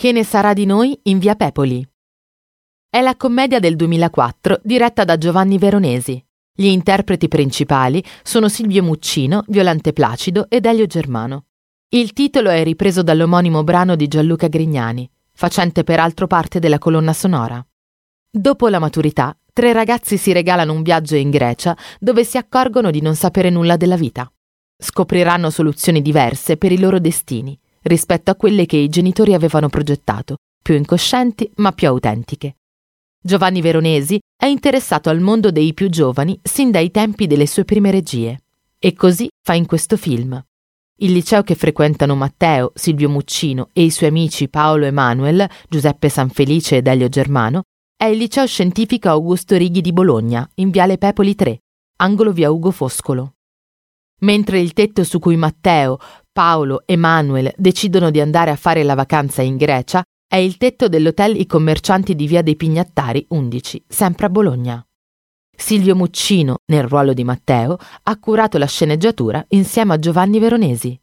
Che ne sarà di noi in via Pepoli? È la commedia del 2004 diretta da Giovanni Veronesi. Gli interpreti principali sono Silvio Muccino, Violante Placido ed Elio Germano. Il titolo è ripreso dall'omonimo brano di Gianluca Grignani, facente peraltro parte della colonna sonora. Dopo la maturità, tre ragazzi si regalano un viaggio in Grecia dove si accorgono di non sapere nulla della vita. Scopriranno soluzioni diverse per i loro destini rispetto a quelle che i genitori avevano progettato, più incoscienti ma più autentiche. Giovanni Veronesi è interessato al mondo dei più giovani sin dai tempi delle sue prime regie. E così fa in questo film. Il liceo che frequentano Matteo, Silvio Muccino e i suoi amici Paolo Emanuel, Giuseppe Sanfelice ed Elio Germano è il liceo scientifico Augusto Righi di Bologna, in Viale Pepoli 3, angolo via Ugo Foscolo. Mentre il tetto su cui Matteo, Paolo e Manuel decidono di andare a fare la vacanza in Grecia è il tetto dell'hotel I Commercianti di Via dei Pignattari 11, sempre a Bologna. Silvio Muccino, nel ruolo di Matteo, ha curato la sceneggiatura insieme a Giovanni Veronesi.